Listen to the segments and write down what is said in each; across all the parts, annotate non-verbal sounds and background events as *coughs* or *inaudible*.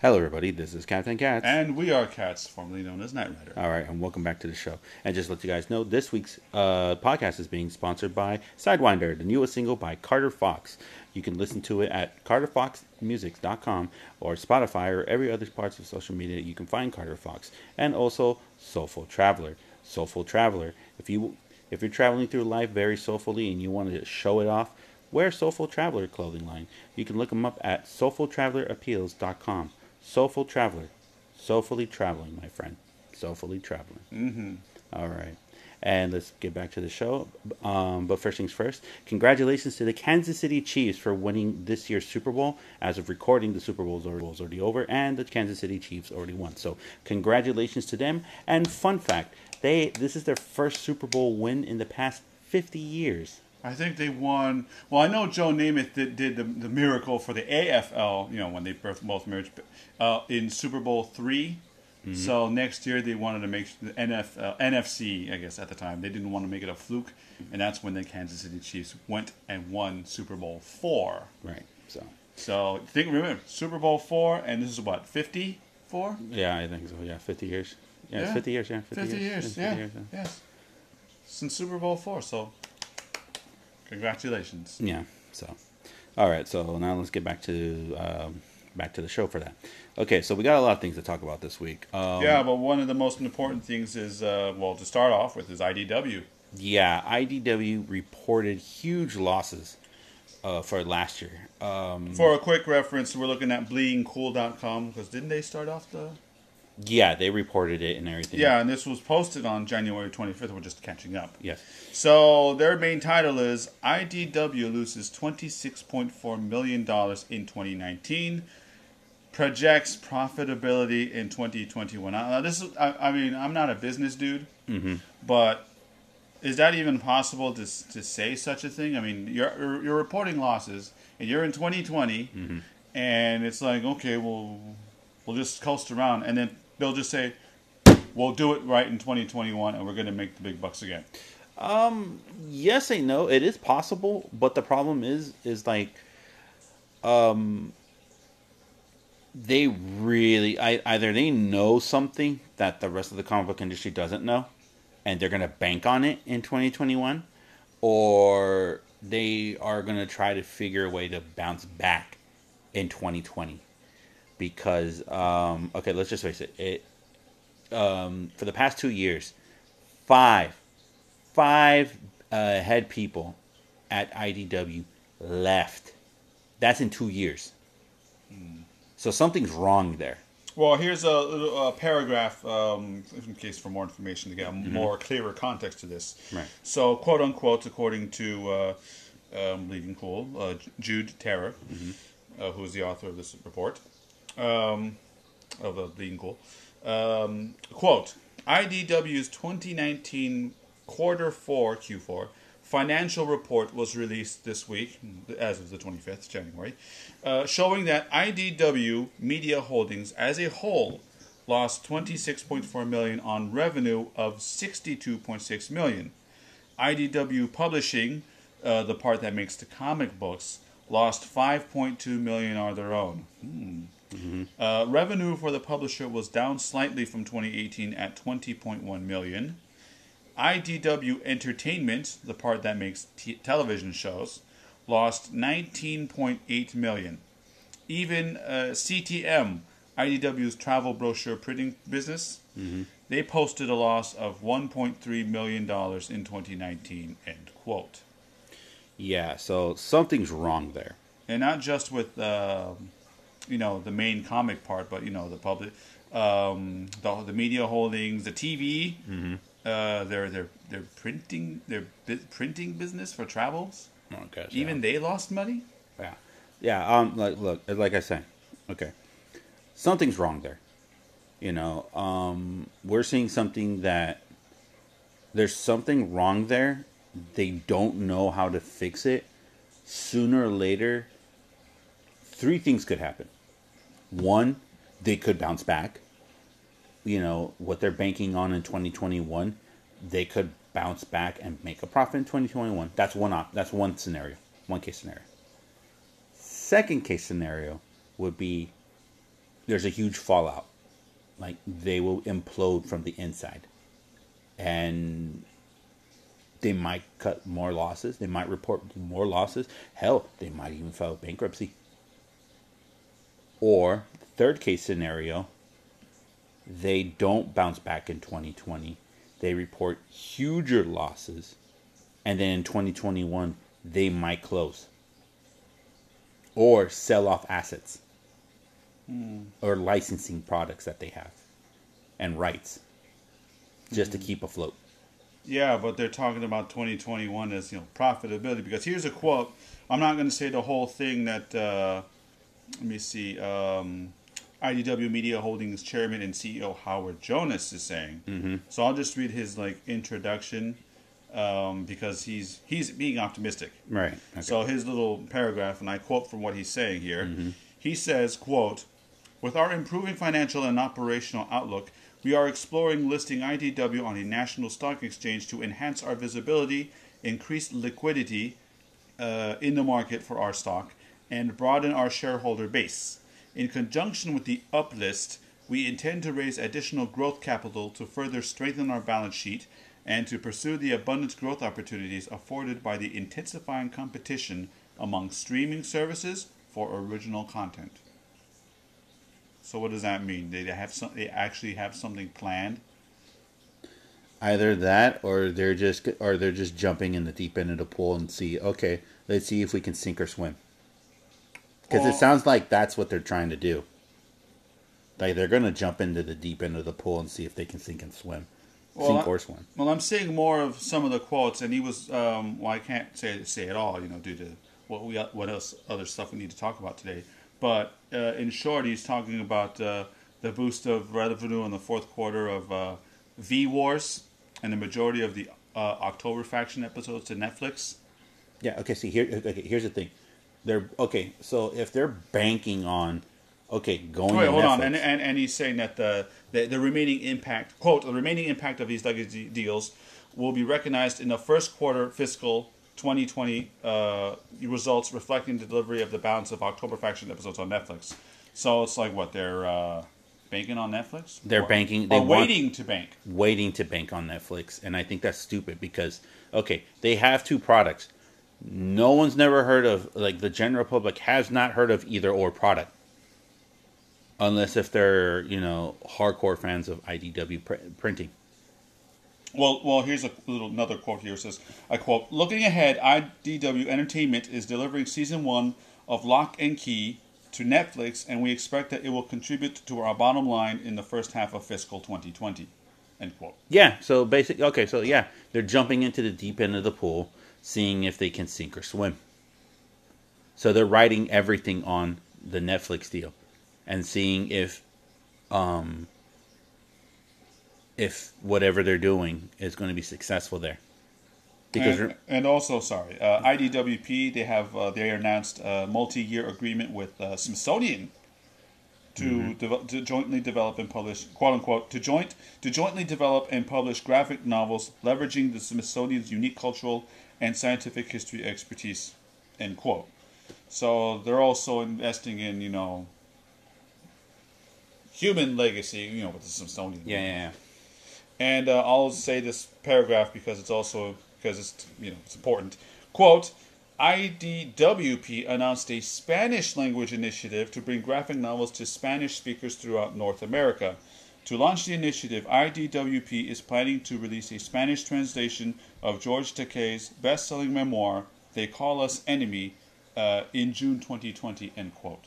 Hello, everybody. This is Captain Cats. And we are Cats, formerly known as Knight Rider. All right, and welcome back to the show. And just to let you guys know, this week's uh, podcast is being sponsored by Sidewinder, the newest single by Carter Fox. You can listen to it at carterfoxmusic.com or Spotify or every other parts of social media you can find Carter Fox. And also Soulful Traveler. Soulful Traveler. If you if you're traveling through life very soulfully and you want to show it off, wear Soulful Traveler clothing line. You can look them up at soulfultravelerappeals.com. Soulful Traveler. Soulfully traveling, my friend. Soulfully traveling. Mm-hmm. All right. And let's get back to the show. Um, but first things first, congratulations to the Kansas City Chiefs for winning this year's Super Bowl. As of recording, the Super Bowl is already over, and the Kansas City Chiefs already won. So, congratulations to them. And fun fact, they this is their first Super Bowl win in the past 50 years. I think they won. Well, I know Joe Namath did, did the, the miracle for the AFL, you know, when they birthed both marriage uh, in Super Bowl 3 mm-hmm. So next year they wanted to make the NFL, NFC, I guess at the time they didn't want to make it a fluke, and that's when the Kansas City Chiefs went and won Super Bowl four. Right. So. So think remember Super Bowl four, and this is what fifty four. Yeah, I think so. Yeah, fifty years. Yeah, yeah. fifty years. Yeah, 50, 50 years. years. 50 yeah. Years, yeah. Yes. Since Super Bowl four, so Congratulations. Yeah. So, all right. So now let's get back to um, back to the show for that. Okay. So we got a lot of things to talk about this week. Um, yeah, but one of the most important things is uh, well to start off with is IDW. Yeah, IDW reported huge losses uh, for last year. Um, for a quick reference, we're looking at bleedingcool.com because didn't they start off the yeah, they reported it and everything. Yeah, and this was posted on January 25th. We're just catching up. Yes. So their main title is IDW loses $26.4 million in 2019, projects profitability in 2021. Now, this is, I, I mean, I'm not a business dude, mm-hmm. but is that even possible to, to say such a thing? I mean, you're, you're reporting losses, and you're in 2020, mm-hmm. and it's like, okay, well, we'll just coast around, and then they'll just say, "We'll do it right in 2021, and we're going to make the big bucks again." Um, yes and no. It is possible, but the problem is, is like, um, they really, I, either they know something that the rest of the comic book industry doesn't know, and they're going to bank on it in 2021, or they are going to try to figure a way to bounce back in 2020 because um, okay, let's just face it. It um, for the past two years, five, five uh, head people at IDW left. That's in two years. Mm. So something's wrong there. Well, here's a, a paragraph um, in case for more information to get mm-hmm. more clearer context to this. Right. So, quote unquote, according to uh, um, Bleeding Cool, uh, Jude Terror, mm-hmm. uh, who is the author of this report, um, of the Bleeding. Um, quote, IDW's 2019 quarter four, Q4, financial report was released this week, as of the 25th January, uh, showing that IDW Media Holdings as a whole lost 26.4 million on revenue of 62.6 million. IDW Publishing, uh, the part that makes the comic books, lost 5.2 million on their own. Hmm. Mm-hmm. Uh, revenue for the publisher was down slightly from 2018 at 20.1 million. IDW Entertainment, the part that makes t- television shows, lost 19.8 million. Even uh, CTM, IDW's travel brochure printing business, mm-hmm. they posted a loss of 1.3 million dollars in 2019. End quote. Yeah, so something's wrong there. And not just with. Uh, you know the main comic part, but you know the public, um, the, the media holdings, the TV, mm-hmm. uh, their their their printing their bi- printing business for travels. Oh, gosh, Even yeah. they lost money. Yeah, yeah. Um, like look, like I say, okay, something's wrong there. You know, um, we're seeing something that there's something wrong there. They don't know how to fix it. Sooner or later, three things could happen one, they could bounce back. You know, what they're banking on in 2021, they could bounce back and make a profit in 2021. That's one op- that's one scenario, one case scenario. Second case scenario would be there's a huge fallout. Like they will implode from the inside, and they might cut more losses. They might report more losses. Hell, they might even file bankruptcy. Or third case scenario, they don't bounce back in 2020. They report huger losses, and then in 2021 they might close or sell off assets or licensing products that they have and rights just to keep afloat. Yeah, but they're talking about 2021 as you know profitability because here's a quote. I'm not going to say the whole thing that. Uh, let me see. Um, IDW Media Holdings chairman and CEO Howard Jonas is saying. Mm-hmm. So I'll just read his like introduction um, because he's he's being optimistic. Right. Okay. So his little paragraph, and I quote from what he's saying here. He says, "quote With our improving financial and operational outlook, we are exploring listing IDW on a national stock exchange to enhance our visibility, increase liquidity uh, in the market for our stock, and broaden our shareholder base. In conjunction with the uplist, we intend to raise additional growth capital to further strengthen our balance sheet." and to pursue the abundant growth opportunities afforded by the intensifying competition among streaming services for original content. So what does that mean? They have some, they actually have something planned. Either that, or they're just, or they're just jumping in the deep end of the pool and see. Okay, let's see if we can sink or swim. Because it sounds like that's what they're trying to do. Like they're gonna jump into the deep end of the pool and see if they can sink and swim, Well, sink I- or swim. Well, I'm seeing more of some of the quotes, and he was. Um, well, I can't say say it all, you know, due to what we what else other stuff we need to talk about today. But uh, in short, he's talking about uh, the boost of revenue in the fourth quarter of uh, V Wars and the majority of the uh, October faction episodes to Netflix. Yeah. Okay. See here. Okay. Here's the thing. They're okay. So if they're banking on, okay, going. Wait, hold on, and, and and he's saying that the, the the remaining impact quote the remaining impact of these legacy deals will be recognized in the first quarter fiscal 2020 uh, results, reflecting the delivery of the balance of October faction episodes on Netflix. So it's like what they're uh, banking on Netflix. They're banking- They are waiting to bank. waiting to bank on Netflix, and I think that's stupid because okay, they have two products. No one's never heard of like the general public has not heard of either or product, unless if they're you know hardcore fans of IDW pr- printing. Well, well, here's a little another quote here. It says, "I quote: Looking ahead, IDW Entertainment is delivering season one of Locke and Key to Netflix, and we expect that it will contribute to our bottom line in the first half of fiscal 2020." End quote. Yeah, so basically, Okay, so yeah, they're jumping into the deep end of the pool, seeing if they can sink or swim. So they're writing everything on the Netflix deal, and seeing if, um, if whatever they're doing is going to be successful there. Because and, and also, sorry, uh, IDWP they have uh, they announced a multi-year agreement with uh, Smithsonian to, devel- to jointly develop and publish quote unquote to joint to jointly develop and publish graphic novels leveraging the Smithsonian's unique cultural and scientific history expertise end quote. So they're also investing in you know human legacy you know with the Smithsonian. yeah, yeah, yeah. And uh, I'll say this paragraph because it's also because it's you know it's important. Quote: IDWP announced a Spanish language initiative to bring graphic novels to Spanish speakers throughout North America. To launch the initiative, IDWP is planning to release a Spanish translation of George Takei's best-selling memoir "They Call Us Enemy" uh, in June 2020. End quote.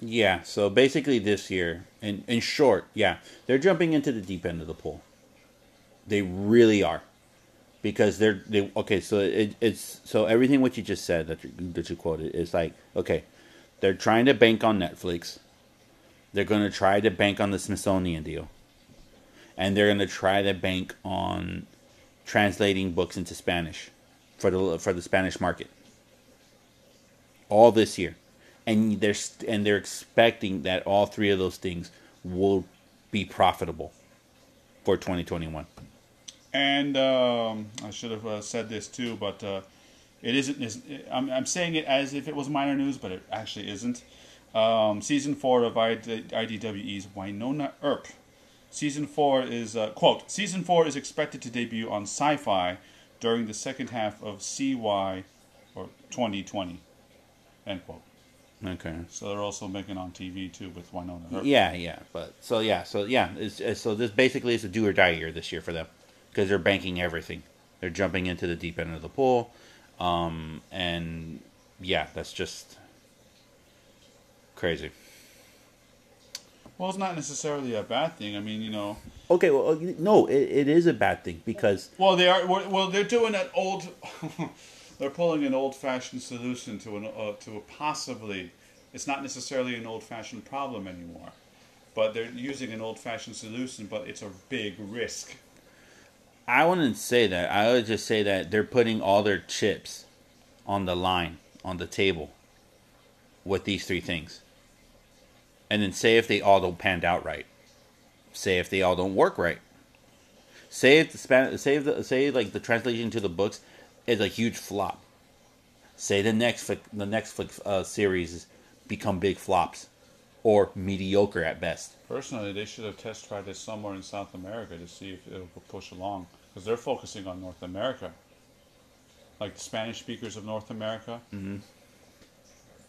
Yeah, so basically this year, in, in short, yeah, they're jumping into the deep end of the pool. They really are. Because they're they okay, so it, it's so everything what you just said that you, that you quoted is like okay, they're trying to bank on Netflix. They're going to try to bank on the Smithsonian deal, and they're going to try to bank on translating books into Spanish for the for the Spanish market. All this year, and they're and they're expecting that all three of those things will be profitable for 2021. And um, I should have uh, said this too, but uh, it isn't. I'm, I'm saying it as if it was minor news, but it actually isn't. Um, season four of ID- IDWE's Wynonna Earp. Season four is uh, quote. Season four is expected to debut on Syfy during the second half of CY or 2020. End quote. Okay. So they're also making on TV too with Wynonna Earp. Yeah, yeah, but so yeah, so yeah, it's, it's, so this basically is a do or die year this year for them because they're banking everything. They're jumping into the deep end of the pool, um, and yeah, that's just crazy. Well, it's not necessarily a bad thing. I mean, you know, Okay, well, no, it, it is a bad thing because well they are well well, they're doing an old. *laughs* they're pulling an old-fashioned solution to an uh, to a possibly. It's not necessarily an old-fashioned problem anymore, but they're using an old-fashioned solution. But it's a big risk. I wouldn't say that. I would just say that they're putting all their chips on the line, on the table, with these three things. And then say if they all don't pan out right. Say if they all don't work right. Say if the Span- say if the, say like the translation to the books is a huge flop. Say the next the next uh, series become big flops, or mediocre at best. Personally, they should have test tried this somewhere in South America to see if it'll push along because they're focusing on North America, like the Spanish speakers of North America. Mm-hmm.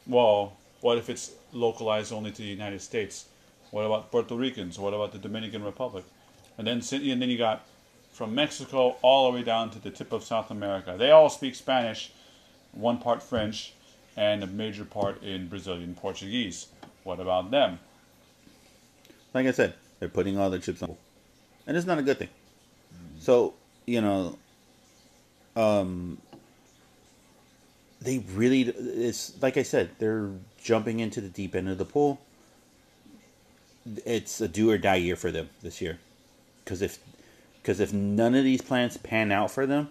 Well, what if it's localized only to the United States? What about Puerto Ricans? What about the Dominican Republic? And then and then you got from Mexico all the way down to the tip of South America. They all speak Spanish, one part French, and a major part in Brazilian Portuguese. What about them? like I said, they're putting all their chips on, and it's not a good thing. So you know, um, they really it's like I said, they're jumping into the deep end of the pool. It's a do or die year for them this year, because if because if none of these plans pan out for them,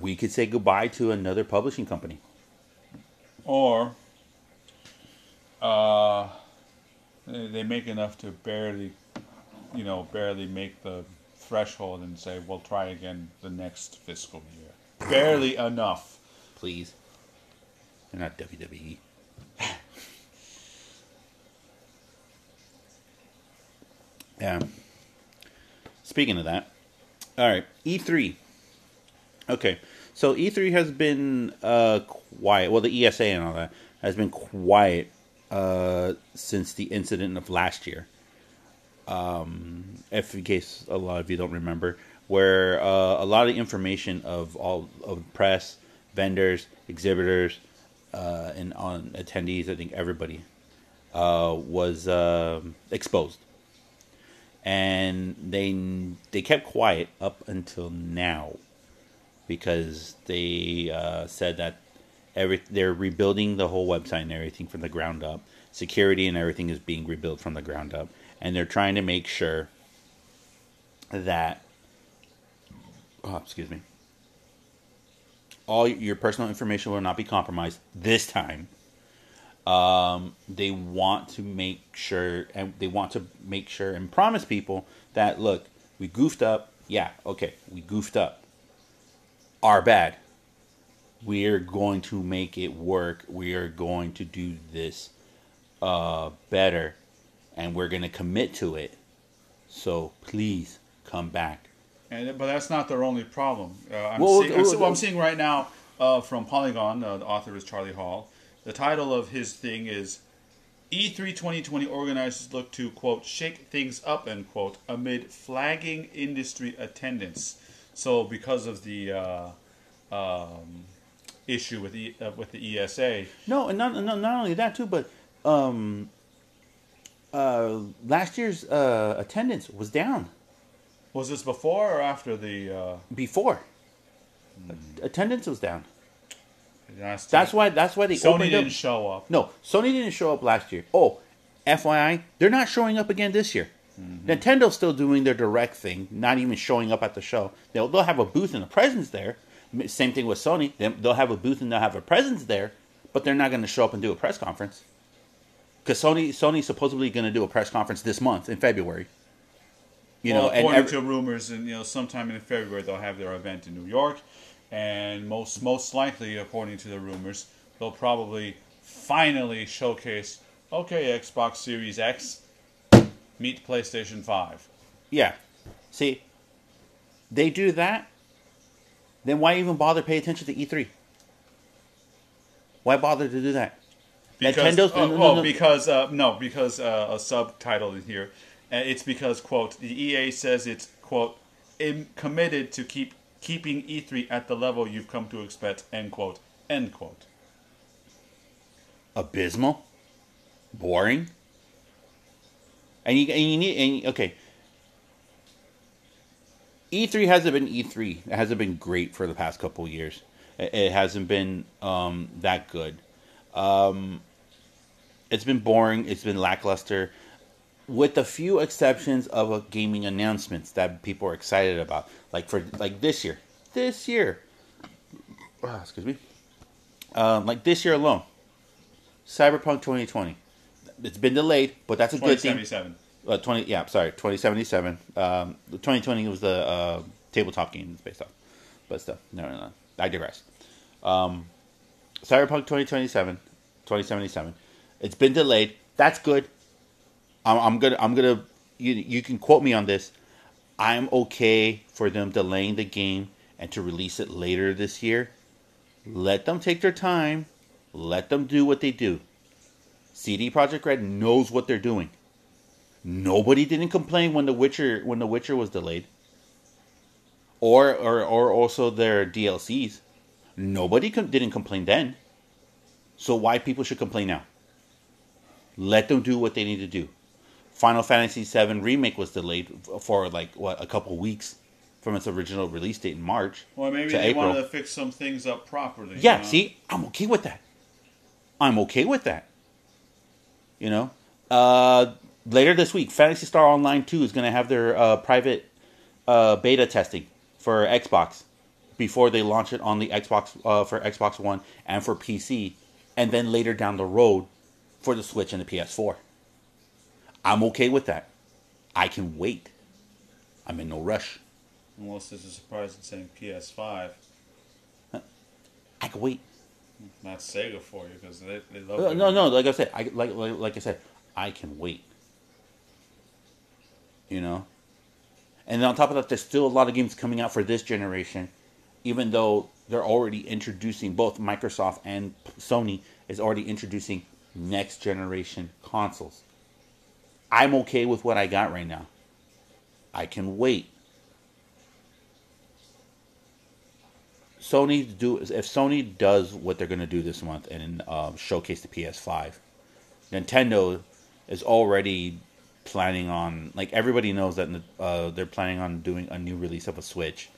we could say goodbye to another publishing company. or uh, they make enough to barely, you know, barely make the threshold and say we'll try again the next fiscal year. Barely enough. Please, they're not. WWE. Yeah. Speaking of that, all right, E3. Okay, so E3 has been uh, quiet. Well, the ESA and all that has been quiet uh, since the incident of last year. Um, if in case a lot of you don't remember, where uh, a lot of information of all of press, vendors, exhibitors, uh, and on attendees, I think everybody uh, was um exposed and they they kept quiet up until now because they uh, said that every they're rebuilding the whole website and everything from the ground up. Security and everything is being rebuilt from the ground up, and they're trying to make sure that oh, excuse me, all your personal information will not be compromised this time. Um, they want to make sure and they want to make sure and promise people that look we goofed up. Yeah okay we goofed up. Our bad. We're going to make it work. We are going to do this uh, better and we're going to commit to it. So please come back And but that's not their only problem. Uh, I'm, Well, I'm, well, I'm seeing right now uh, from Polygon. Uh, the author is Charlie Hall. The title of his thing is E3 2020 organizers look to quote shake things up end quote amid flagging industry attendance. So because of the uh, um, issue with e, uh, with the ESA, no and not, not, not only that too but um, uh, last year's uh, attendance was down was this before or after the uh, before attendance was down last That's why. That's why they Sony didn't up. show up. No, Sony didn't show up last year. Oh, FYI, they're not showing up again this year. Nintendo's still doing their direct thing, not even showing up at the show. They'll they'll have a booth and a presence there. Same thing with Sony. They'll have a booth and they'll have a presence there, but they're not going to show up and do a press conference. Because Sony Sony's supposedly going to do a press conference this month in February. You well, know, and according every- to rumors, and you know, sometime in February they'll have their event in New York, and most most likely, according to the rumors, they'll probably finally showcase okay, Xbox Series X, meet PlayStation 5. Yeah. See, they do that, then why even bother pay attention to E3? Why bother to do that? Because, Nintendo's- oh, no, no, oh, no. because uh, no, because uh, a subtitle in here. It's because quote the EA says it's quote committed to keep keeping E3 at the level you've come to expect end quote end quote. abysmal, boring, and you and you need and okay. E3 hasn't been E3. It hasn't been great for the past couple years. It hasn't been um, that good. Um, it's been boring. It's been lackluster, with a few exceptions of uh, gaming announcements that people are excited about. Like for like this year, this year. Ah, excuse me. Um, like this year alone, Cyberpunk 2020. It's been delayed, but that's a good thing. 2077. Uh, 20, yeah, sorry, 2077 um, 2020 was the uh, tabletop game it's based on. But still, no, no, no. I digress. Um, Cyberpunk 2027, 2077. It's been delayed. That's good. I'm, I'm gonna, I'm gonna. You, you can quote me on this. I'm okay for them delaying the game and to release it later this year. Let them take their time. Let them do what they do. CD Projekt Red knows what they're doing. Nobody didn't complain when the Witcher when the Witcher was delayed. Or or or also their DLCs. Nobody com- didn't complain then. So why people should complain now? Let them do what they need to do. Final Fantasy VII remake was delayed for like what a couple weeks from its original release date in March. Well, maybe to they April. wanted to fix some things up properly. Yeah, you know? see, I'm okay with that. I'm okay with that. You know, uh, later this week, Phantasy Star Online Two is going to have their uh, private uh, beta testing for Xbox before they launch it on the Xbox uh, for Xbox One and for PC, and then later down the road for the Switch and the PS4. I'm okay with that. I can wait. I'm in no rush. Unless there's a surprise in saying PS5. I can wait. Not Sega for you because they, they love Uh, it. no, no. Like I said, I like, like like I said, I can wait. You know, and then on top of that, there's still a lot of games coming out for this generation, even though they're already introducing both Microsoft and Sony is already introducing next generation consoles. I'm okay with what I got right now. I can wait. Sony do if Sony does what they're to do this month and um, showcase the PS5, Nintendo is already planning on like everybody knows that uh, they're planning on doing a new release of a Switch.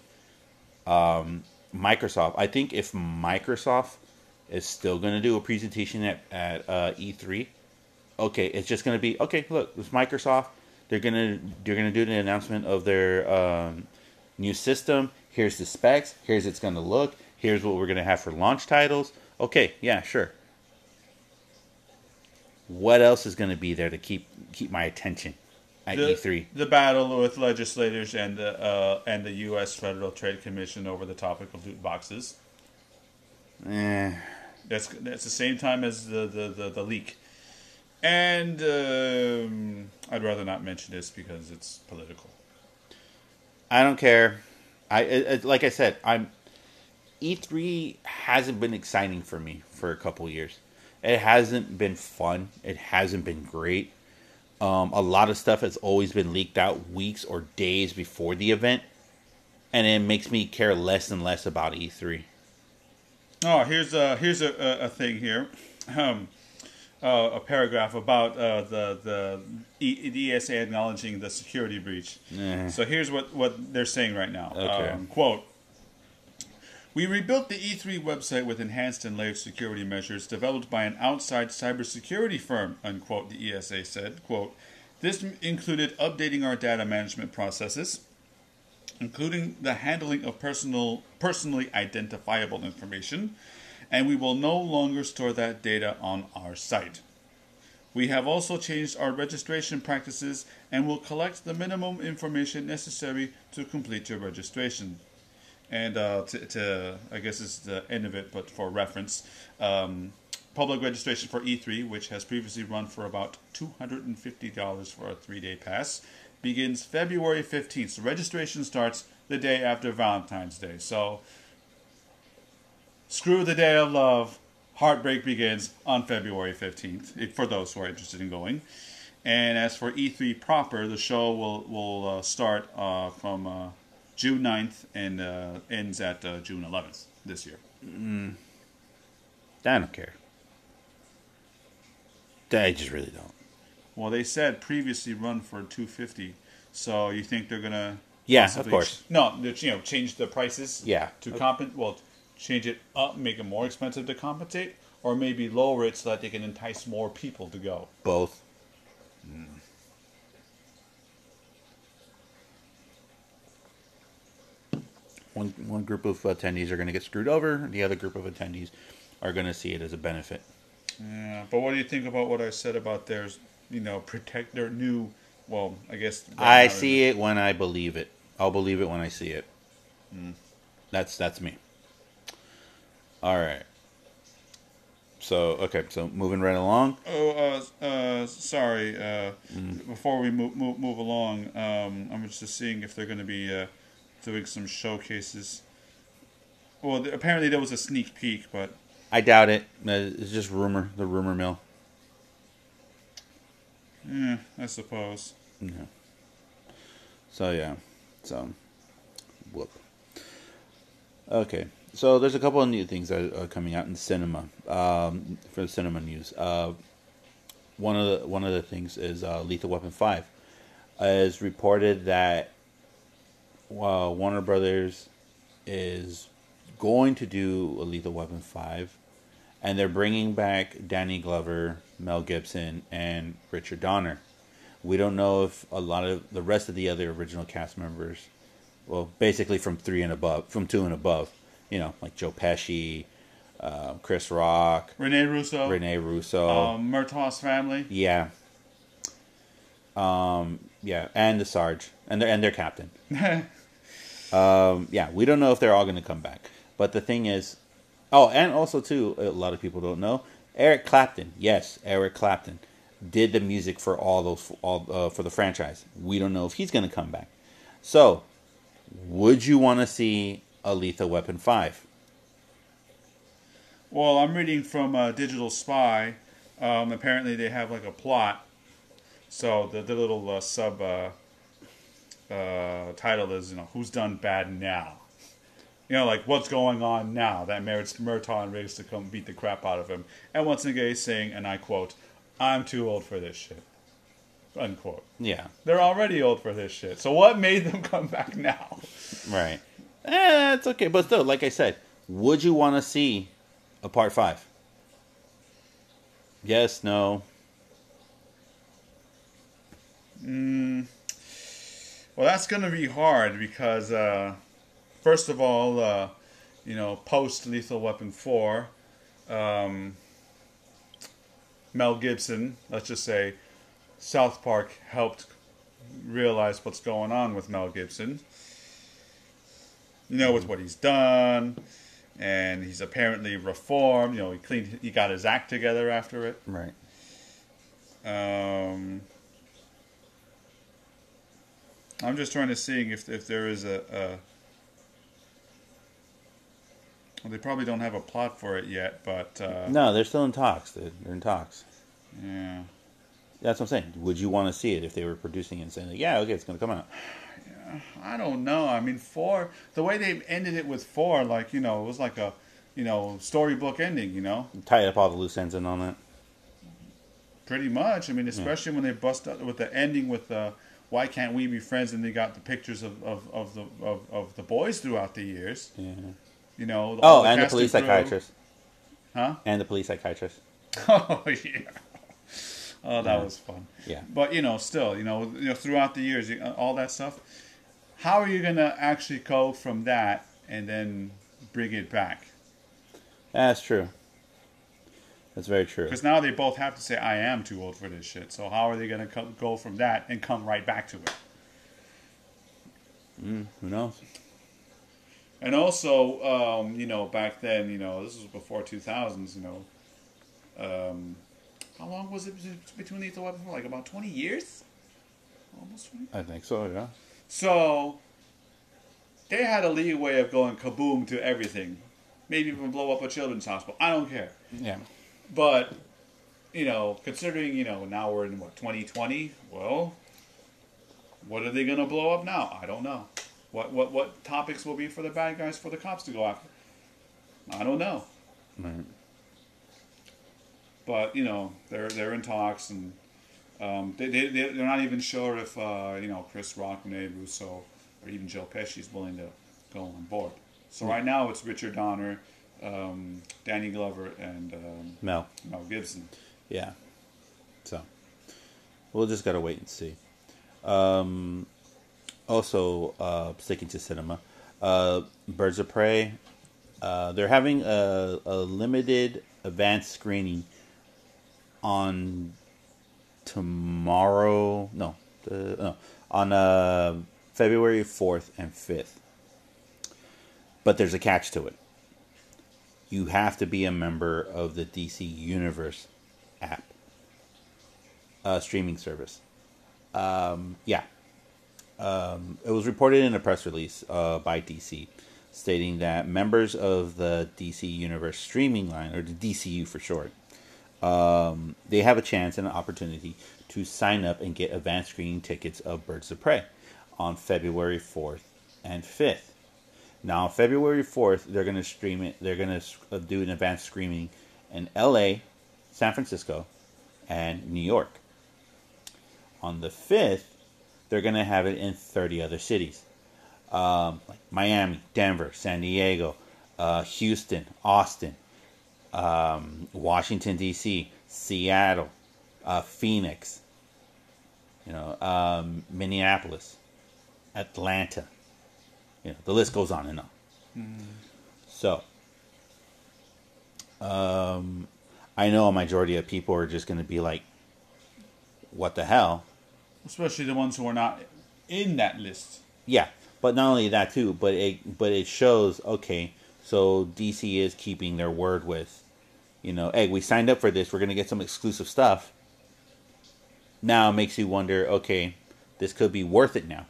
Um, Microsoft, I think if Microsoft is still to do a presentation at at uh, E3, okay, it's just going to be okay. Look, it's Microsoft. They're gonna they're gonna do the announcement of their um, new system. Here's the specs. Here's it's gonna look. Here's what we're gonna have for launch titles. Okay, yeah, sure. What else is gonna be there to keep keep my attention at the, E3? the battle with legislators and the uh, and the U.S. Federal Trade Commission over the topic of loot boxes. Eh, That's that's the same time as the the, the, the leak, and um, I'd rather not mention this because it's political. I don't care. I it, like I said, I'm E3 hasn't been exciting for me for a couple years. It hasn't been fun. It hasn't been great. Um, a lot of stuff has always been leaked out weeks or days before the event, and it makes me care less and less about E E3. Oh, here's a here's a, a, a thing here, um, uh, a paragraph about uh, the the, e, the ESA acknowledging the security breach. So here's what, what they're saying right now. Okay. Um, quote. We rebuilt the E3 website with enhanced and layered security measures developed by an outside cybersecurity firm, unquote, the ESA said. Quote, this m- included updating our data management processes, including the handling of personal, personally identifiable information, and we will no longer store that data on our site. We have also changed our registration practices and will collect the minimum information necessary to complete your registration. And uh, to, to, I guess it's the end of it, but for reference, um, public registration for E3, which has previously run for about $250 for a three day pass, begins February 15th. So registration starts the day after Valentine's Day. So screw the day of love. Heartbreak begins on February 15th for those who are interested in going. And as for E3 proper, the show will, will uh, start uh, from uh, June 9th and uh, ends at uh, June 11th this year. I don't care. I just really don't. Well, they said previously run for 250 so you think they're gonna Yeah, of course. ch- no, you know, change the prices. Yeah. To compensate, well, change it up, make it more expensive to compensate, or maybe lower it so that they can entice more people to go. Both. Hmm. One one group of attendees are going to get screwed over. The other group of attendees are going to see it as a benefit. Yeah, but what do you think about what I said about their, you know, protect their new? Well, I guess I see it when I believe it. I'll believe it when I see it. Hmm. That's that's me. All right. So okay, so moving right along. Oh, uh, uh, sorry. Uh, Before we move move, move along, um, I'm just seeing if they're going to be uh, doing some showcases. Well, th- apparently there was a sneak peek, but I doubt it. Uh, It's just rumor, the rumor mill. yeah, I suppose. Yeah. So yeah, so whoop. Okay, so there's a couple of new things that are coming out in cinema um, for the cinema news. Uh, one of the one of the things is uh, Lethal Weapon Five. Uh, is reported that uh, Warner Brothers is going to do a Lethal Weapon Five, and they're bringing back Danny Glover, Mel Gibson, and Richard Donner. We don't know if a lot of the rest of the other original cast members, well, basically from three and above, from two and above, you know, like Joe Pesci, uh, Chris Rock, Rene Russo, Rene Russo, um, Murtaugh's family. yeah, um, yeah, and the Sarge and their and their captain. *laughs* um, yeah, we don't know if they're all going to come back, but the thing is, oh, and also too, a lot of people don't know Eric Clapton. Yes, Eric Clapton did the music for all those all uh, for the franchise. We don't know if he's going to come back. So, would you want to see a Lethal Weapon five? Well, I'm reading from uh, Digital Spy. Um, apparently, they have like a plot. So the, the little uh, sub uh, uh, title is, you know, who's done bad now? You know, like what's going on now that merits Murtaugh and Riggs to come beat the crap out of him. And once again, he's saying, and I quote, "I'm too old for this shit." Unquote. Yeah, They're already old for this shit. So what made them *laughs* come back now? right. Eh, it's okay, but still, like I said, would you want to see a part five? Yes, no. Well, that's going to be hard because, uh, first of all, uh, you know, post Lethal Weapon 4, um, Mel Gibson, let's just say, South Park helped realize what's going on with Mel Gibson. You know, with what he's done, and he's apparently reformed. You know, he cleaned, he got his act together after it. Right. Um, I'm just trying to see if if there is a, a well, they probably don't have a plot for it yet, but uh, No, they're still in talks. They're, they're in talks. yeah, That's what I'm saying. Would you want to see it if they were producing it and saying, like, yeah, okay, it's going to come out? I don't know. I mean, four the way they ended it with four, like you know, it was like a you know storybook ending. You know, Tie up all the loose ends in on that. pretty much. I mean, especially when they bust out with the ending with the why can't we be friends, and they got the pictures of of, of the of, of the boys throughout the years. Yeah. You know, Oh, all and the police crew. psychiatrist. Huh? And the police psychiatrist. *laughs* Oh yeah. Oh, that Yeah. was fun. Yeah. But you know, still, you know, you know, throughout the years, you, all that stuff. How are you gonna actually go from that and then bring it back? That's true. That's very true. Because now they both have to say, "I am too old for this shit." So how are they gonna co- go from that and come right back to it? Who knows? And also, um, you know, back then, you know, this was before two thousands. You know, Um, how long was it between Lethal Weapon? Like about twenty years, almost twenty. I think so. Yeah. So they had a leeway of going kaboom to everything, maybe even blow up a children's hospital. I don't care. Yeah. But you know, considering you know now we're in what 2020, well, what are they going to blow up now? I don't know. What what what topics will be for the bad guys for the cops to go after? I don't know. Right. But you know, they're they're in talks and. Um, they, they, they're not even sure if, uh, you know, Chris Rock, Rene Russo, or even Joe Pesci is willing to go on board. So right now it's Richard Donner, um, Danny Glover, and um, Mel. Mel Gibson. Yeah. So we'll just gotta wait and see. Um, also, uh, sticking to cinema, uh, Birds of Prey. Uh, they're having a, a limited advanced screening on tomorrow. No, the, no on uh, February fourth and fifth. But there's a catch to it. You have to be a member of the DC Universe app, uh, streaming service. Um, yeah. Um, it was reported in a press release uh, by DC stating that members of the DC Universe streaming line, or the DCU for short, um, they have a chance and an opportunity to sign up and get advanced screening tickets of Birds of Prey on February 4th and 5th. Now, on February 4th, they're going to stream it, they're going to do an advanced screening in LA, San Francisco, and New York. On the 5th, they're going to have it in 30 other cities um, like Miami, Denver, San Diego, uh, Houston, Austin, um, Washington, D.C., Seattle, uh, Phoenix, you know, um, Minneapolis, Atlanta. You know, the list goes on and on. Mm-hmm. So, um, I know a majority of people are just going to be like, "What the hell?" Especially the ones who are not in that list. Yeah, but not only that too, but it but it shows okay, so DC is keeping their word with, you know, hey, we signed up for this, we're going to get some exclusive stuff. Now it makes you wonder, okay, this could be worth it now.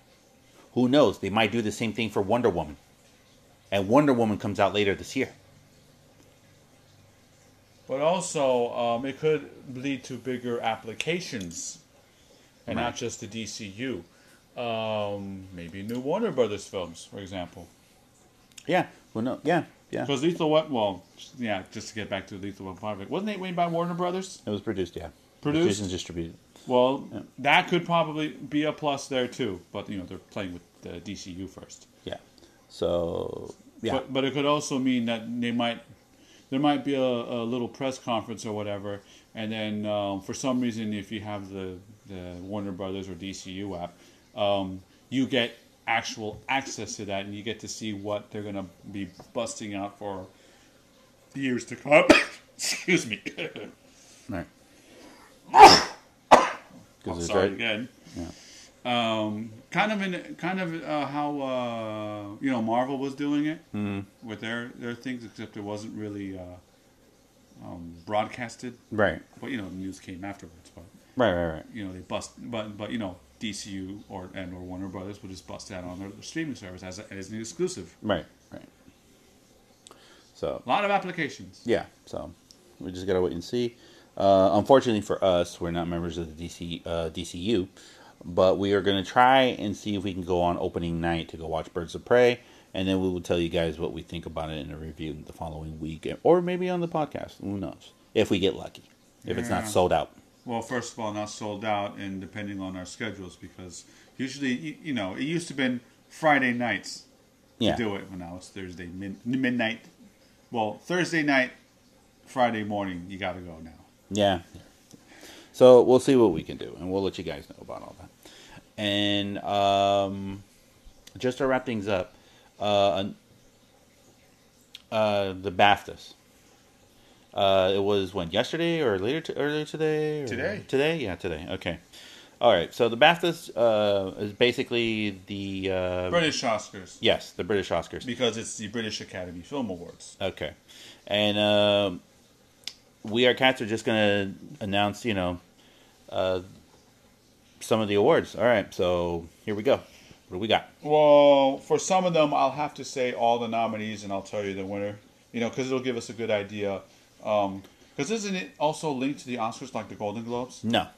Who knows? They might do the same thing for Wonder Woman. And Wonder Woman comes out later this year. But also, um, it could lead to bigger applications, and Right. not just the DCU. Um, maybe new Warner Brothers films, for example. Yeah. Well, no. Yeah. Yeah. Because Lethal Weapon, well, yeah, just to get back to Lethal Weapon 5, wasn't it made by Warner Brothers? It was produced. Yeah. Produced? and distributed. Well, Yeah. that could probably be a plus there too. But you know, they're playing with the DCU first. Yeah. So yeah. But but it could also mean that they might there might be a, a little press conference or whatever, and then um, for some reason, if you have the the Warner Brothers or DCU app, um, you get actual access to that, and you get to see what they're gonna be busting out for years to come. *coughs* Excuse me. right. *coughs* Sorry right. again. Yeah. Um, kind of in kind of uh, how uh, you know Marvel was doing it Mm-hmm. with their their things, except it wasn't really uh, um, broadcasted. Right. But you know, the news came afterwards. But Right. Right. Right. you know, they bust. But but you know, DCU or and or Warner Brothers would just bust out on their streaming service as, a, as an exclusive. Right. Right. So A lot of applications. yeah. So we just gotta wait and see. Uh, unfortunately for us, we're not members of the DC uh, DCU, but we are gonna try and see if we can go on opening night to go watch Birds of Prey, and then we will tell you guys what we think about it in a review the following week, or maybe on the podcast. Who knows? If we get lucky, if it's not sold out. Well, first of all, not sold out, and depending on our schedules, because usually, you, you know, it used to been Friday nights Yeah. to do it. Well, now it's Thursday mid- midnight. Well, Thursday night, Friday morning, you got to go now. Yeah. So we'll see what we can do, and we'll let you guys know about all that. And um, just to wrap things up, uh, uh, the BAFTAs. Uh, it was when yesterday or later to, earlier today. Or Today. Today, yeah, today. Okay. All right. So the BAFTAs uh, is basically the uh, British Oscars, yes, the British Oscars. because it's the British Academy Film Awards. Okay, and um, we are cats are just gonna announce, you know, uh, some of the awards. All right, so here we go. What do we got? Well, for some of them, I'll have to say all the nominees, and I'll tell you the winner. You know, because it'll give us a good idea. Um, because isn't it also linked to the Oscars, like the Golden Globes? No,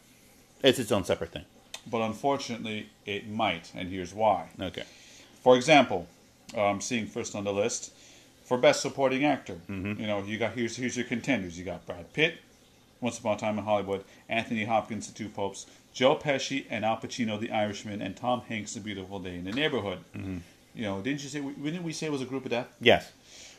it's its own separate thing. But unfortunately, it might, and here's why. Okay. For example, I'm seeing first on the list for Best Supporting Actor. Mm-hmm. You know, you got here's here's your contenders. You got Brad Pitt, Once Upon a Time in Hollywood, Anthony Hopkins, The Two Popes, Joe Pesci, and Al Pacino, The Irishman, and Tom Hanks, A Beautiful Day in the Neighborhood. Mm-hmm. You know, didn't you say? Didn't we say it was a group of death? Yes.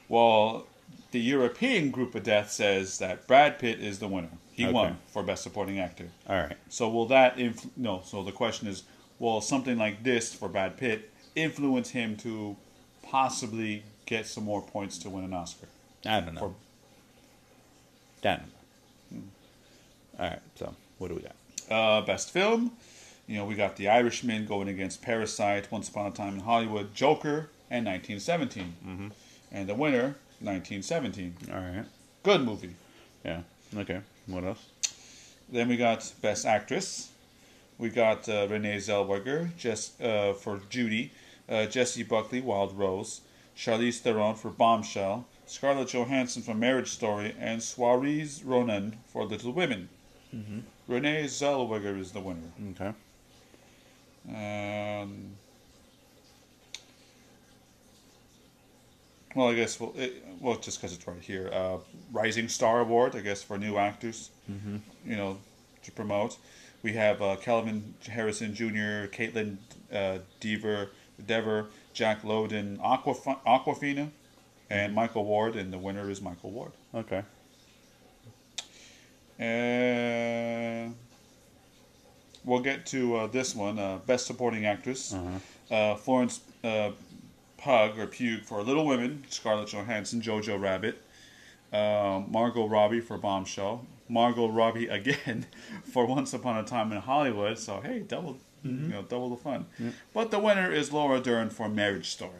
Well, the European group of death says that Brad Pitt is the winner. He Okay. won for Best Supporting Actor. All right. So will that inf- no? So the question is, will something like this for Brad Pitt influence him to possibly get some more points to win an Oscar? I don't know. For- I don't know. All right. So what do we got? Uh, best film, you know, we got The Irishman going against Parasite, Once Upon a Time in Hollywood, Joker, and 1917. Mm-hmm. And the winner, 1917. All right. Good movie. Yeah. Okay. What else? Then we got Best Actress. We got uh, Renee Zellweger Jess, uh, for Judy, uh, Jessie Buckley, Wild Rose, Charlize Theron for Bombshell, Scarlett Johansson for Marriage Story, and Saoirse Ronan for Little Women. Renee Zellweger is the winner. Okay. Um, well, I guess well, it, well, just because it's right here, uh, Rising Star Award, I guess for new actors, mm-hmm. you know, to promote. We have uh, Kelvin Harrison Jr., Kaitlyn uh, Dever, Dever, Jack Lowden, Aquaf- Awkwafina, and Michael Ward, and the winner is Michael Ward. Okay. Uh, we'll get to uh, this one, uh, Best Supporting Actress. Uh, Florence uh, Pug or Pugh for Little Women, Scarlett Johansson, Jojo Rabbit. Um, Margot Robbie for Bombshell. Margot Robbie *laughs* again for Once Upon a Time in Hollywood. So hey, double, you know, double the fun. But the winner is Laura Dern for Marriage Story.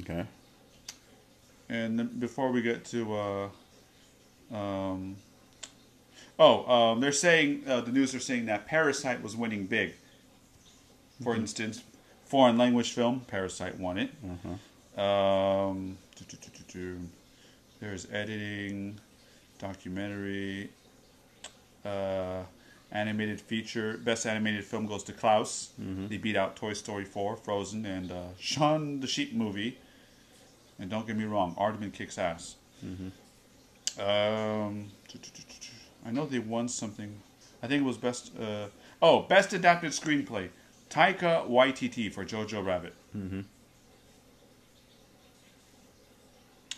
Okay. And before we get to, uh, um, oh, um, they're saying uh, the news are saying that Parasite was winning big. For instance, foreign language film Parasite won it. Um, do, do. There's editing, documentary, uh, animated feature. Best animated film goes to Klaus. They beat out Toy Story 4, Frozen, and uh, Shaun the Sheep movie. And don't get me wrong, Aardman kicks ass. Um, I know they won something. I think it was best. Uh, oh, best adapted screenplay. Taika Waititi for Jojo Rabbit.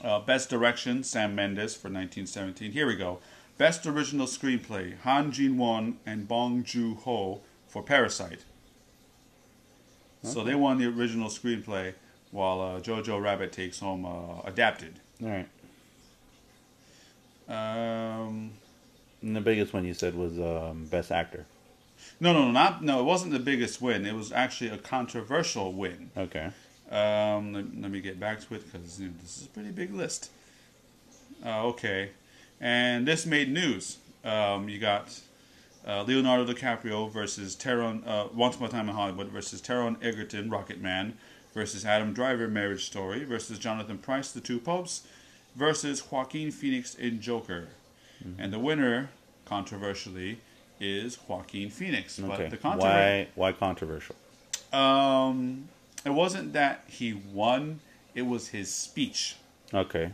Uh, best direction, Sam Mendes for 1917. Here we go. Best original screenplay, Han Jin Won and Bong Joon Ho for Parasite. So they won the original screenplay, while uh, Jojo Rabbit takes home uh, adapted. All right. Um, And the biggest one you said was um, best actor. No, no, no, not no. It wasn't the biggest win. It was actually a controversial win. Okay. Um, let, let me get back to it because you know, this is a pretty big list. Uh, okay, and this made news. Um, you got uh, Leonardo DiCaprio versus Taron, uh, Once Upon a Time in Hollywood versus Taron Egerton, Rocketman, versus Adam Driver, Marriage Story, versus Jonathan Pryce, The Two Popes, versus Joaquin Phoenix in Joker. And the winner, controversially, is Joaquin Phoenix. Okay. But the controversy. why? Why controversial? Um, it wasn't that he won; it was his speech. Okay.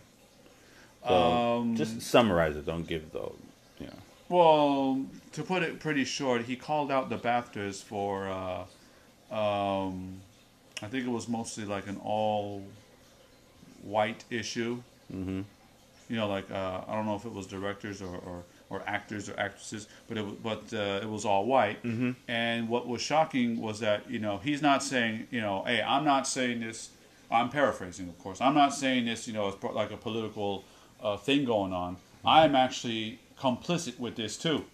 So Um, just summarize it. Don't give the. You know. Well, to put it pretty short, he called out the BAFTAs for, uh, um, I think it was mostly like an all-white issue. Mm-hmm. You know, like uh, I don't know if it was directors or, or, or actors or actresses, but it but uh, it was all white. Mm-hmm. And what was shocking was that you know he's not saying you know, hey, I'm not saying this. I'm paraphrasing, of course. I'm not saying this, you know, as like a political uh, thing going on. I'm actually complicit with this too,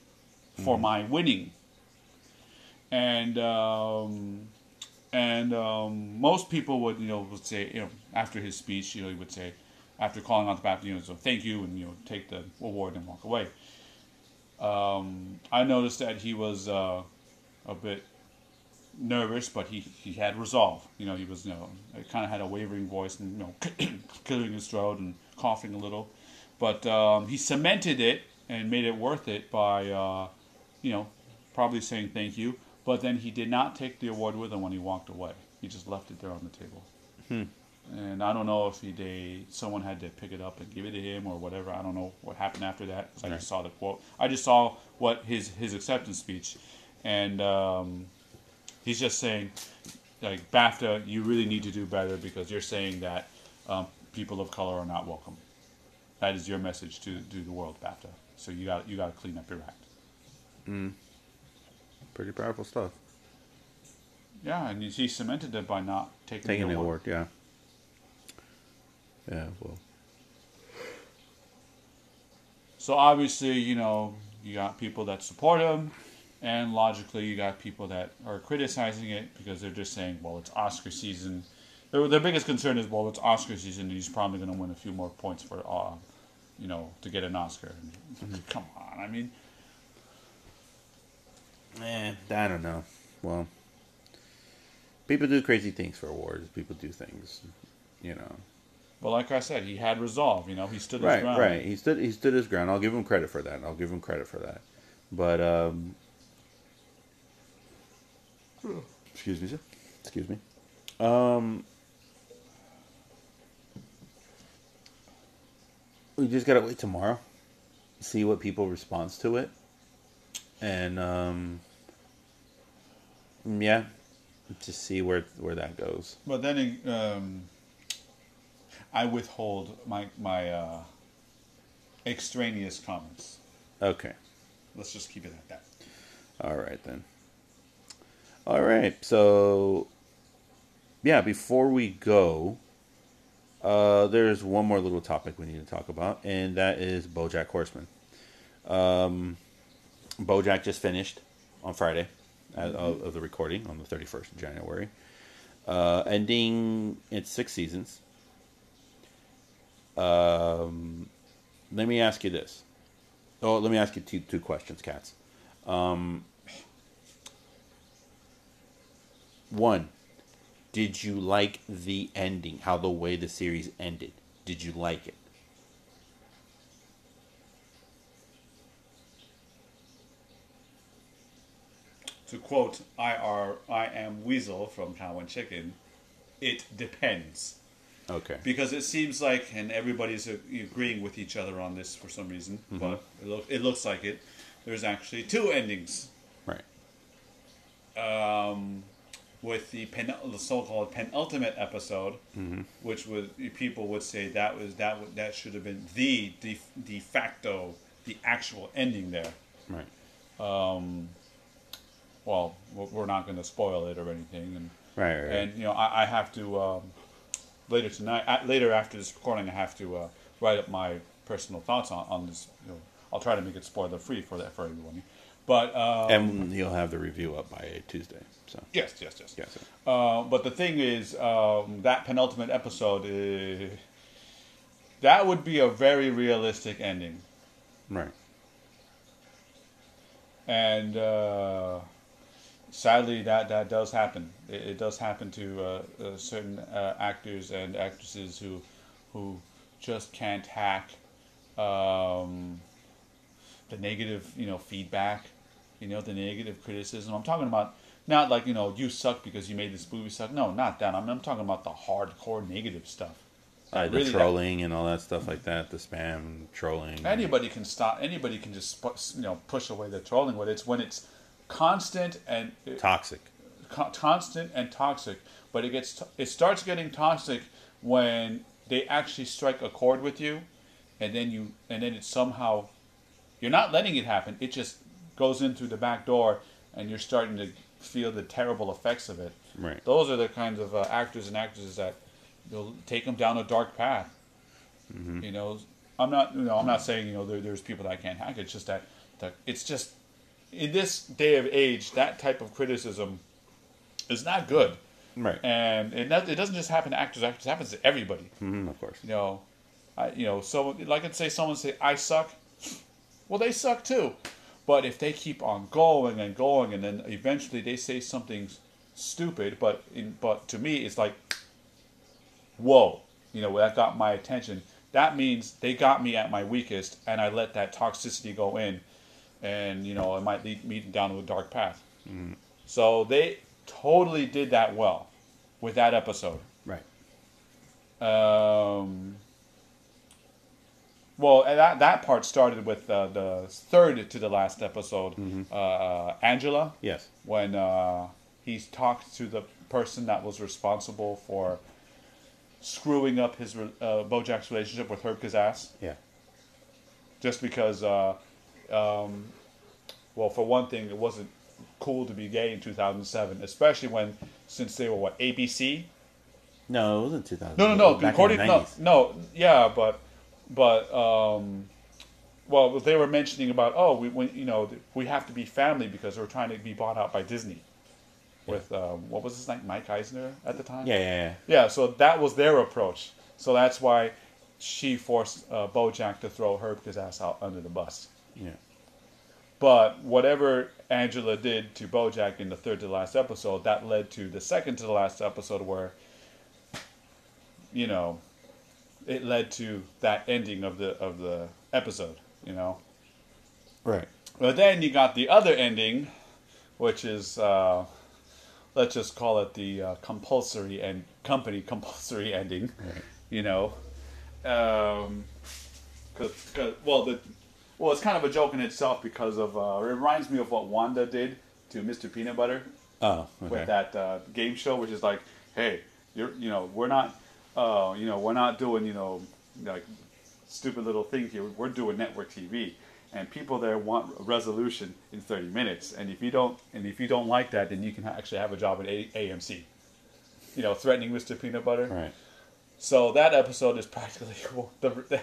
for my winning. And um, and um, most people would, you know, would say, you know, after his speech, you know, he would say, after calling out the BAFTA, you know, so thank you, and you know, take the award and walk away. Um, I noticed that he was uh, a bit nervous, but he, he had resolve. You know, he was you know kind of had a wavering voice and you know *coughs* clearing his throat and coughing a little, but um, he cemented it and made it worth it by uh, you know probably saying thank you. But then he did not take the award with him when he walked away. He just left it there on the table. And I don't know if he they someone had to pick it up and give it to him or whatever. I don't know what happened after that. 'cause I just saw the quote. I just saw what his his acceptance speech, and um, he's just saying, like BAFTA, you really need to do better because you're saying that um, people of color are not welcome. That is your message to, to the world, BAFTA. So you got you got to clean up your act. Pretty powerful stuff. Yeah, and he cemented it by not taking, Taking the award, yeah. Yeah, well. So obviously, you know, you got people that support him, and logically, you got people that are criticizing it because they're just saying, well, it's Oscar season. Their, their biggest concern is, well, it's Oscar season, and he's probably going to win a few more points for, uh, you know, to get an Oscar. And, Come on, I mean, Eh, I don't know. Well, people do crazy things for awards. People do things, you know. But like I said, he had resolve. You know, he stood his Right, ground. right. He stood. He stood his ground. I'll give him credit for that. I'll give him credit for that. But um, excuse me, sir. Excuse me. Um, we just gotta wait tomorrow, see what people responds to it, and um, yeah, just see where where that goes. But then um, I withhold my my uh, extraneous comments. Okay. Let's just keep it at that. All right then. All right. So yeah, before we go, uh, there's one more little topic we need to talk about, and that is BoJack Horseman. Um, BoJack just finished on Friday uh, of, of the recording on the 31st of January, uh, ending its six seasons. Um, let me ask you this. Oh, let me ask you two two questions, cats. Um, one, did you like the ending? How the way the series ended? Did you like it? To quote I am Weasel from Cow and Chicken, it depends. Okay. Because it seems like, and everybody's agreeing with each other on this for some reason, but it, it looks like it. There's actually two endings. Right. Um, with the, pen, the so-called penultimate episode, which would people would say that was that would, that should have been the de, de facto the actual ending there. Right. Well, we're we're not going to spoil it or anything, and Right. Right. right. and you know I, I have to um, later tonight uh, later after this recording I have to uh, write up my personal thoughts on, on this you know I'll try to make it spoiler free for that for everyone but um, and you'll have the review up by Tuesday. So yes yes yes yeah. So. uh, but the thing is um, that penultimate episode uh, that would be a very realistic ending Right. and uh, sadly that that does happen it, it does happen to uh, uh, certain uh, actors and actresses who who just can't hack um, the negative you know feedback you know the negative criticism i'm talking about not like you know you suck because you made this movie suck no not that i'm, I'm talking about the hardcore negative stuff Uh, the Really, that- trolling and all that stuff like that. The spam trolling. anybody can stop anybody can just you know push away the trolling but it's when it's constant and Toxic. co- constant and toxic but it gets it starts getting toxic when they actually strike a chord with you and then you and then it somehow you're not letting it happen it just goes in through the back door and you're starting to feel the terrible effects of it Right. those are the kinds of uh, actors and actresses that you'll take them down a dark path. You know, I'm not. You know, I'm not saying you know there, there's people that can't hack. It's just that, that it's just in this day of age that type of criticism is not good, Right. and it not, it doesn't just happen to actors. Actors it happens to everybody. hmm of course. You know, I you know so like I'd say someone say I suck. Well, they suck too, But if they keep on going and going, and then eventually they say something stupid, but in, but to me it's like, whoa, you know that got my attention. That means they got me at my weakest, and I let that toxicity go in, and you know it might lead me down a dark path. So they totally did that well with that episode. Right. Um, well, and that that part started with uh, the third to the last episode, uh, Angela, Yes. when uh, he talked to the person that was responsible for screwing up his uh, BoJack's relationship with Herb Kazzaz, Yeah. just because, uh, um, well, for one thing, it wasn't cool to be gay in 2007, especially when since they were what ABC. No, it wasn't 2000. No, no, no. Back in According the no, 90s. no, yeah, but but um, well, they were mentioning about oh, we, we you know we have to be family because we're trying to be bought out by Disney. With um, what was his name, Mike Eisner at the time. Yeah, yeah, yeah. Yeah, so that was their approach. So that's why she forced uh, BoJack to throw Herb ass out under the bus. Yeah. But whatever Angela did to BoJack in the third to the last episode, that led to the second to the last episode where, you know, it led to that ending of the of the episode. You know, Right. but then you got the other ending, which is uh, let's just call it the uh, compulsory and company compulsory ending. Right. You know, um, cause, 'cause- well the well it's kind of a joke in itself because of uh, it reminds me of what Wanda did to Mr. Peanut Butter Oh, okay. with that uh, game show, which is like, hey, you're you know we're not uh, you know we're not doing you know like stupid little things here. We're doing network TV, and people there want resolution in 30 minutes. And if you don't and if you don't like that, then you can actually have a job at a- AMC. You know, threatening Mr. Peanut Butter. Right. So that episode is *laughs* practically the the,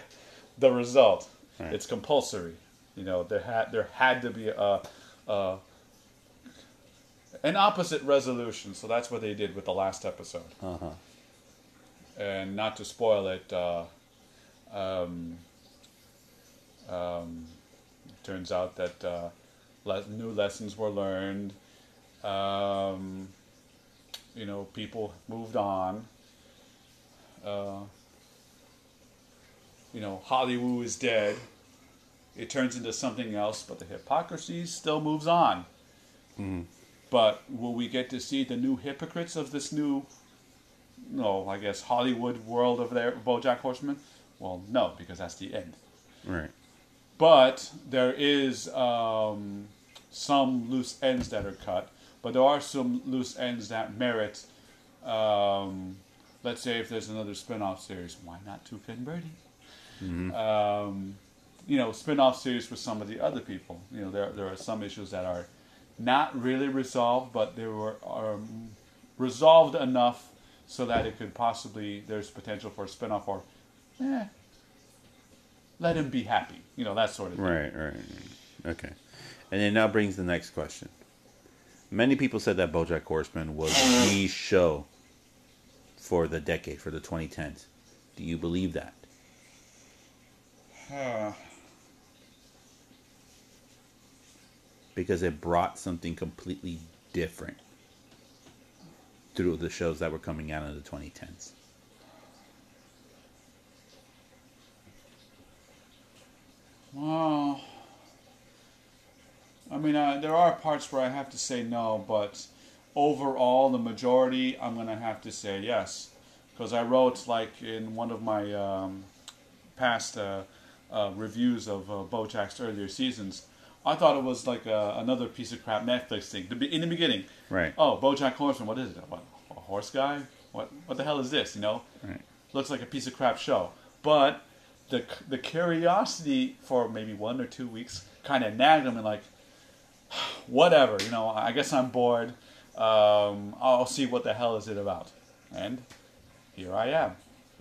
the result. Right. It's compulsory. You know, there had there had to be a, a an opposite resolution. So that's what they did with the last episode. Uh huh. And not to spoil it, uh, um, um, turns out that uh, le- new lessons were learned. Um, you know, people moved on. Uh, you know, Hollywood is dead. It turns into something else, but the hypocrisy still moves on. But will we get to see the new hypocrites of this new, no, I guess Hollywood world of their BoJack Horseman? Well, no, because that's the end. Right. But there is um, some loose ends that are cut. But there are some loose ends that merit. Um, let's say if there's another spin-off series, why not Tuca and Birdie? Um, you know, spin-off series with some of the other people. You know, there there are some issues that are not really resolved, but they were are resolved enough so that it could possibly there's potential for a spin-off or, eh, let him be happy. You know, that sort of thing. Right, right, right. Okay. And it now brings the next question. Many people said that BoJack Horseman was the show for the decade, for the 2010s. Do you believe that? *sighs* Because it brought something completely different through the shows that were coming out in the 2010s. Well, I mean, uh, there are parts where I have to say no, but overall, the majority, I'm going to have to say yes. Because I wrote, like, in one of my um, past uh, uh, reviews of uh, Bojack's earlier seasons, I thought it was like uh, another piece of crap Netflix thing. In the beginning, Right. oh, Bojack Horseman, what is it? What, a horse guy? What, what the hell is this, you know? Right. looks like a piece of crap show. But the the curiosity for maybe one or two weeks kind of nagged him and like, *sighs* whatever, you know. I guess I'm bored. Um, I'll see what the hell is it about, and here I am,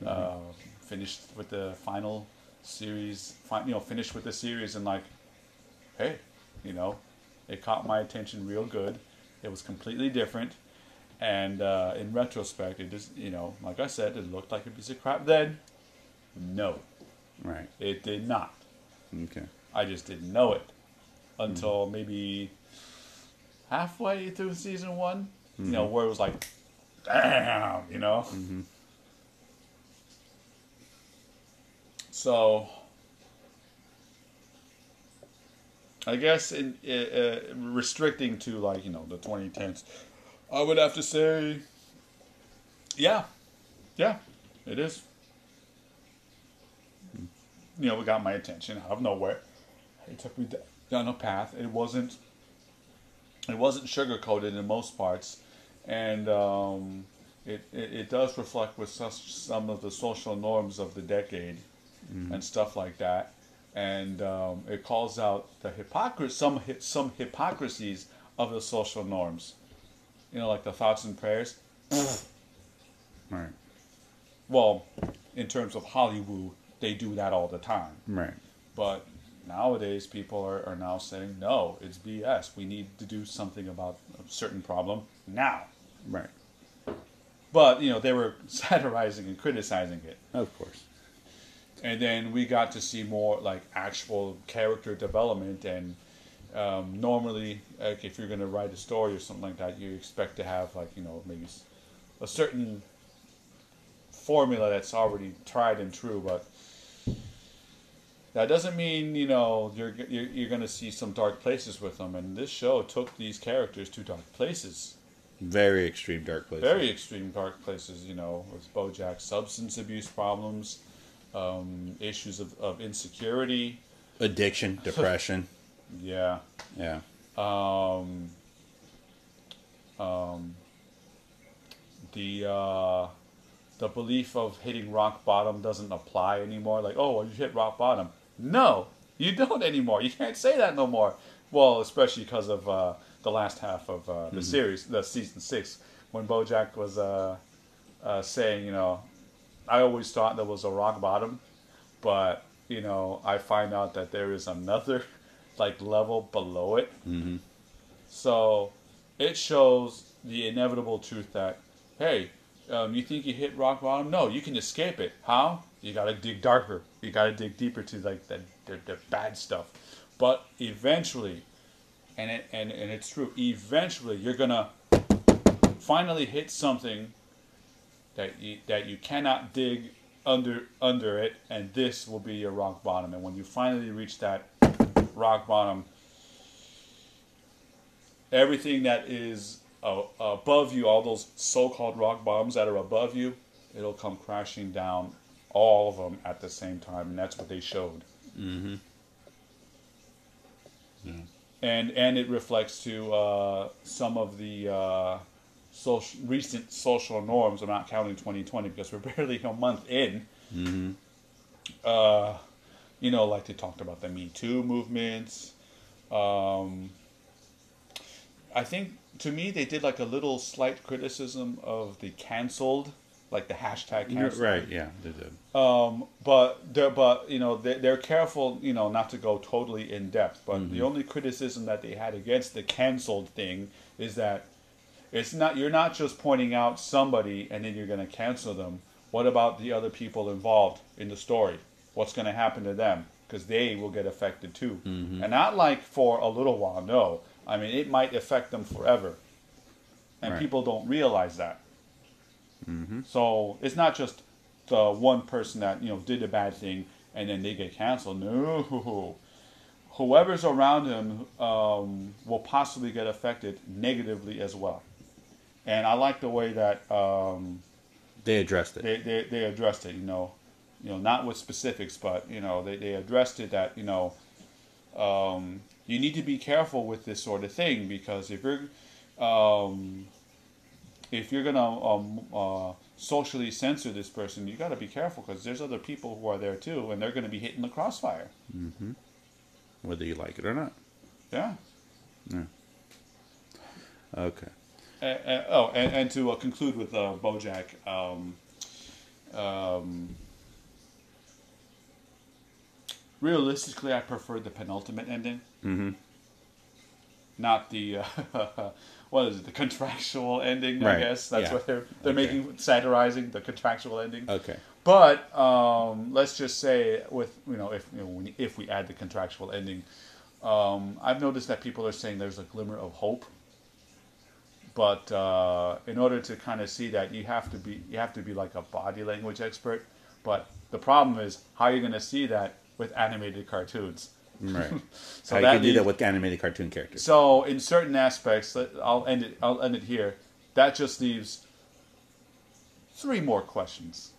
uh, finished with the final series. You know, finished with the series and like, hey, you know, it caught my attention real good. It was completely different. And uh, in retrospect, it just, you know, like I said, it looked like a piece of crap then. No, Right. it did not. Okay. I just didn't know it. until maybe halfway through season one. You know, where it was like, damn, you know. So, I guess in uh, restricting to like you know the 2010s, I would have to say, yeah, yeah, it is. You know, it got my attention out of nowhere. It took me down a path. It wasn't. It wasn't sugar coated in most parts, and um, it, it it does reflect with such, some of the social norms of the decade and stuff like that. And um, it calls out the hypocrisy, some some hypocrisies of the social norms. You know, like the thoughts and prayers. *laughs* Right. Well, in terms of Hollywood, they do that all the time. Right. But nowadays, people are, are now saying, no, it's BS. We need to do something about a certain problem now. Right. But, you know, they were *laughs* satirizing and criticizing it. Of course. And then we got to see more like actual character development. And um, normally like if you're going to write a story or something like that you expect to have like you know maybe a certain formula that's already tried and true. But that doesn't mean you know you're you're, you're going to see some dark places with them. And this show took these characters to dark places. Very extreme dark places. very extreme dark places, you know, with Bojack's substance abuse problems, um, issues of, of insecurity. addiction, *laughs* depression. Yeah. yeah. Um, um, the uh, the belief of hitting rock bottom doesn't apply anymore. Like, oh, you hit rock bottom. No, you don't anymore. You can't say that no more. Well, especially because of uh, the last half of uh, the series, the season six, when BoJack was uh, uh, saying, you know, I always thought there was a rock bottom, but you know, I find out that there is another *laughs* like level below it. Mm-hmm. So it shows the inevitable truth that, hey, um, you think you hit rock bottom? No, you can escape it. How? You gotta dig darker. You gotta dig deeper to like the the, the bad stuff. But eventually, and it and, and it's true. Eventually, you're gonna finally hit something that you that you cannot dig under under it, and this will be your rock bottom. And when you finally reach that rock bottom, everything that is uh, above you, all those so-called rock bottoms that are above you, it'll come crashing down, all of them at the same time, and that's what they showed. Mm-hmm. And and it reflects to uh, some of the uh, social, recent social norms. I'm not counting 2020 because we're *laughs* barely a month in. Mm-hmm. Uh, you know, like they talked about the Me Too movements. Um, I think to me they did like a little slight criticism of the canceled, like the hashtag canceled. Right. Yeah. They did. Um, but they're but you know they're, they're careful you know not to go totally in depth. But the only criticism that they had against the canceled thing is that it's not you're not just pointing out somebody and then you're going to cancel them. What about the other people involved in the story? What's going to happen to them? Because they will get affected too, and not like for a little while. No, I mean it might affect them forever, and Right. people don't realize that. Mm-hmm. So it's not just the one person that you know did a bad thing and then they get canceled. No, whoever's around him um, will possibly get affected negatively as well. And I like the way that um, They addressed it. they, they they addressed it. You know, you know, not with specifics, but you know, they, they addressed it that you know, um, you need to be careful with this sort of thing because if you're um, if you're gonna um, uh, socially censor this person, you got to be careful because there's other people who are there too, and they're going to be hitting the crossfire. mm-hmm. Whether you like it or not. Yeah. Yeah. Okay. Uh, uh, oh, and, and to uh, conclude with uh, BoJack, um, um, realistically, I prefer the penultimate ending, Mm-hmm. not the uh, *laughs* what is it, the contractual ending. I guess that's yeah. what they're they're Okay. making satirizing the contractual ending. Okay. But um, let's just say, with you know, if you know, if we add the contractual ending, Um, I've noticed that people are saying there's a glimmer of hope, but uh, in order to kind of see that, you have to be you have to be like a body language expert. But the problem is, how are you going to see that with animated cartoons? Right. So *laughs* How you that can do that with animated cartoon characters. So in certain aspects, I'll end it. I'll end it here. That just leaves three more questions.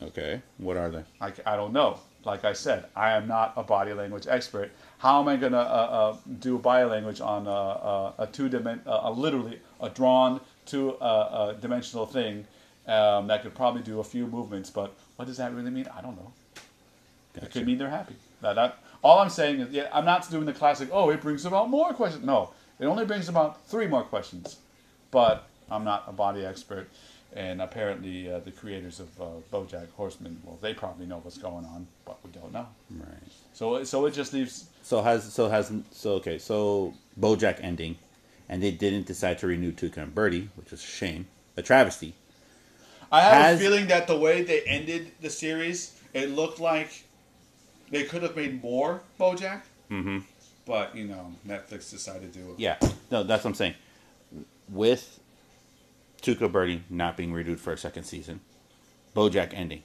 Okay. What are they? I, I don't know. Like I said, I am not a body language expert. How am I going to uh, uh, do body language on a, a, a two dimen- uh, a literally a drawn two uh, uh, dimensional thing um, that could probably do a few movements? But what does that really mean? I don't know. It could mean they're happy. That, that all I'm saying is, yeah, I'm not doing the classic. Oh, it brings about more questions. No, it only brings about three more questions. But I'm not a body expert, and apparently uh, the creators of uh, BoJack Horseman, well, they probably know what's going on, but we don't know. Right. So, so it just leaves. So has so has so okay. So BoJack ending, and they didn't decide to renew Tuca and Birdie, which is a shame, a travesty. I have Has- a feeling that the way they ended the series, it looked like they could have made more BoJack. Mm-hmm. But you know, Netflix decided to do it. Yeah, no, that's what I'm saying. With Tuca Birdie not being renewed for a second season, BoJack ending,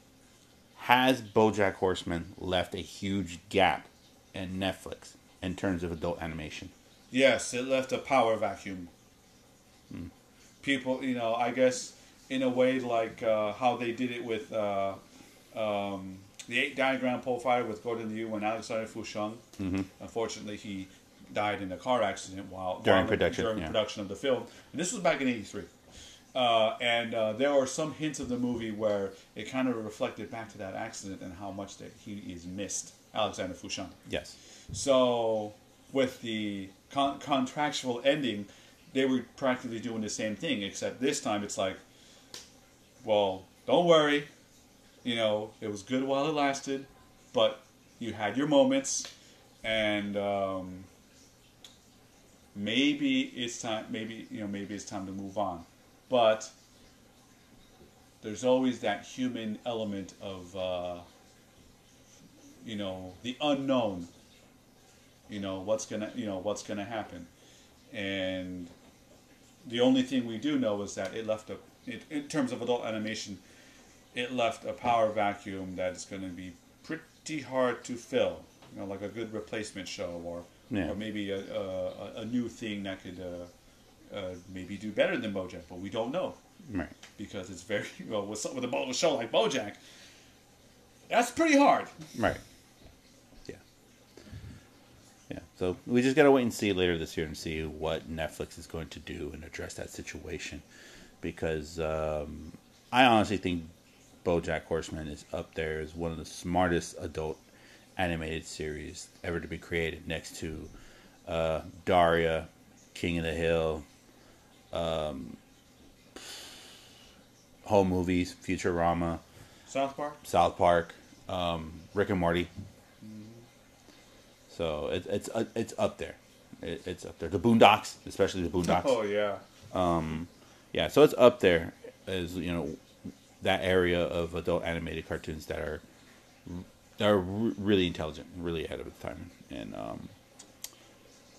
has BoJack Horseman left a huge gap in Netflix in terms of adult animation? Yes, it left a power vacuum. People, you know, I guess in a way like uh, how they did it with uh, um, the eight diagram pole fighter with Gordon Liu and Alexander Fu Sheng. Unfortunately, he died in a car accident while During while- production, during yeah. production of the film, and this was back in '83. Uh, and uh, there are some hints of the movie where it kind of reflected back to that accident and how much that he is missed, Alexander Fu Sheng. Yes. So with the con- contractual ending, they were practically doing the same thing, except this time it's like, well, don't worry, you know, it was good while it lasted, but you had your moments, and um, maybe it's time. Maybe you know, maybe it's time to move on, but there's always that human element of. Uh, you know the unknown you know what's gonna you know what's gonna happen and the only thing we do know is that it left a it, in terms of adult animation it left a power vacuum that is going to be pretty hard to fill you know like a good replacement show or Yeah. or maybe a, a, a new thing that could uh, uh, maybe do better than Bojack but we don't know Right. because it's very *laughs* well with, some- with a show like Bojack that's pretty hard Right. Yeah. Yeah. So we just gotta wait and see later this year and see what Netflix is going to do and address that situation, because um, I honestly think BoJack Horseman is up there as one of the smartest adult animated series ever to be created, next to uh, Daria, King of the Hill, um, home movies, Futurama. South Park South Park, um, Rick and Morty. So it, it's uh, it's up there. It, it's up there. The Boondocks, especially the Boondocks. oh yeah Um, Yeah, so it's up there as you know that area of adult animated cartoons that are that are really intelligent, really ahead of its time, and um,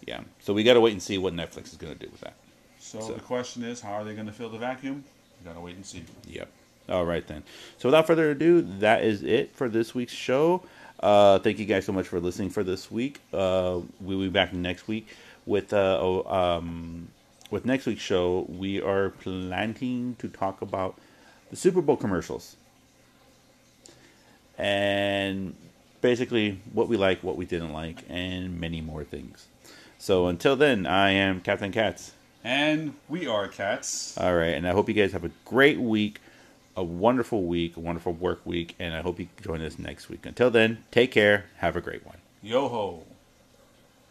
yeah. So we got to wait and see what Netflix is going to do with that. So, So- the question is, how are they going to fill the vacuum? We gotta wait and see. Yep. All right then. So without further ado, that is it for this week's show. Uh, thank you guys so much for listening for this week. Uh, we'll be back next week with uh, oh, um, with next week's show. We are planning to talk about the Super Bowl commercials and basically what we like, what we didn't like, and many more things. So until then, I am Captain Katz. And we are cats. All right, and I hope you guys have a great week, a wonderful week, a wonderful work week, and I hope you join us next week. Until then, take care. Have a great one. Yo ho.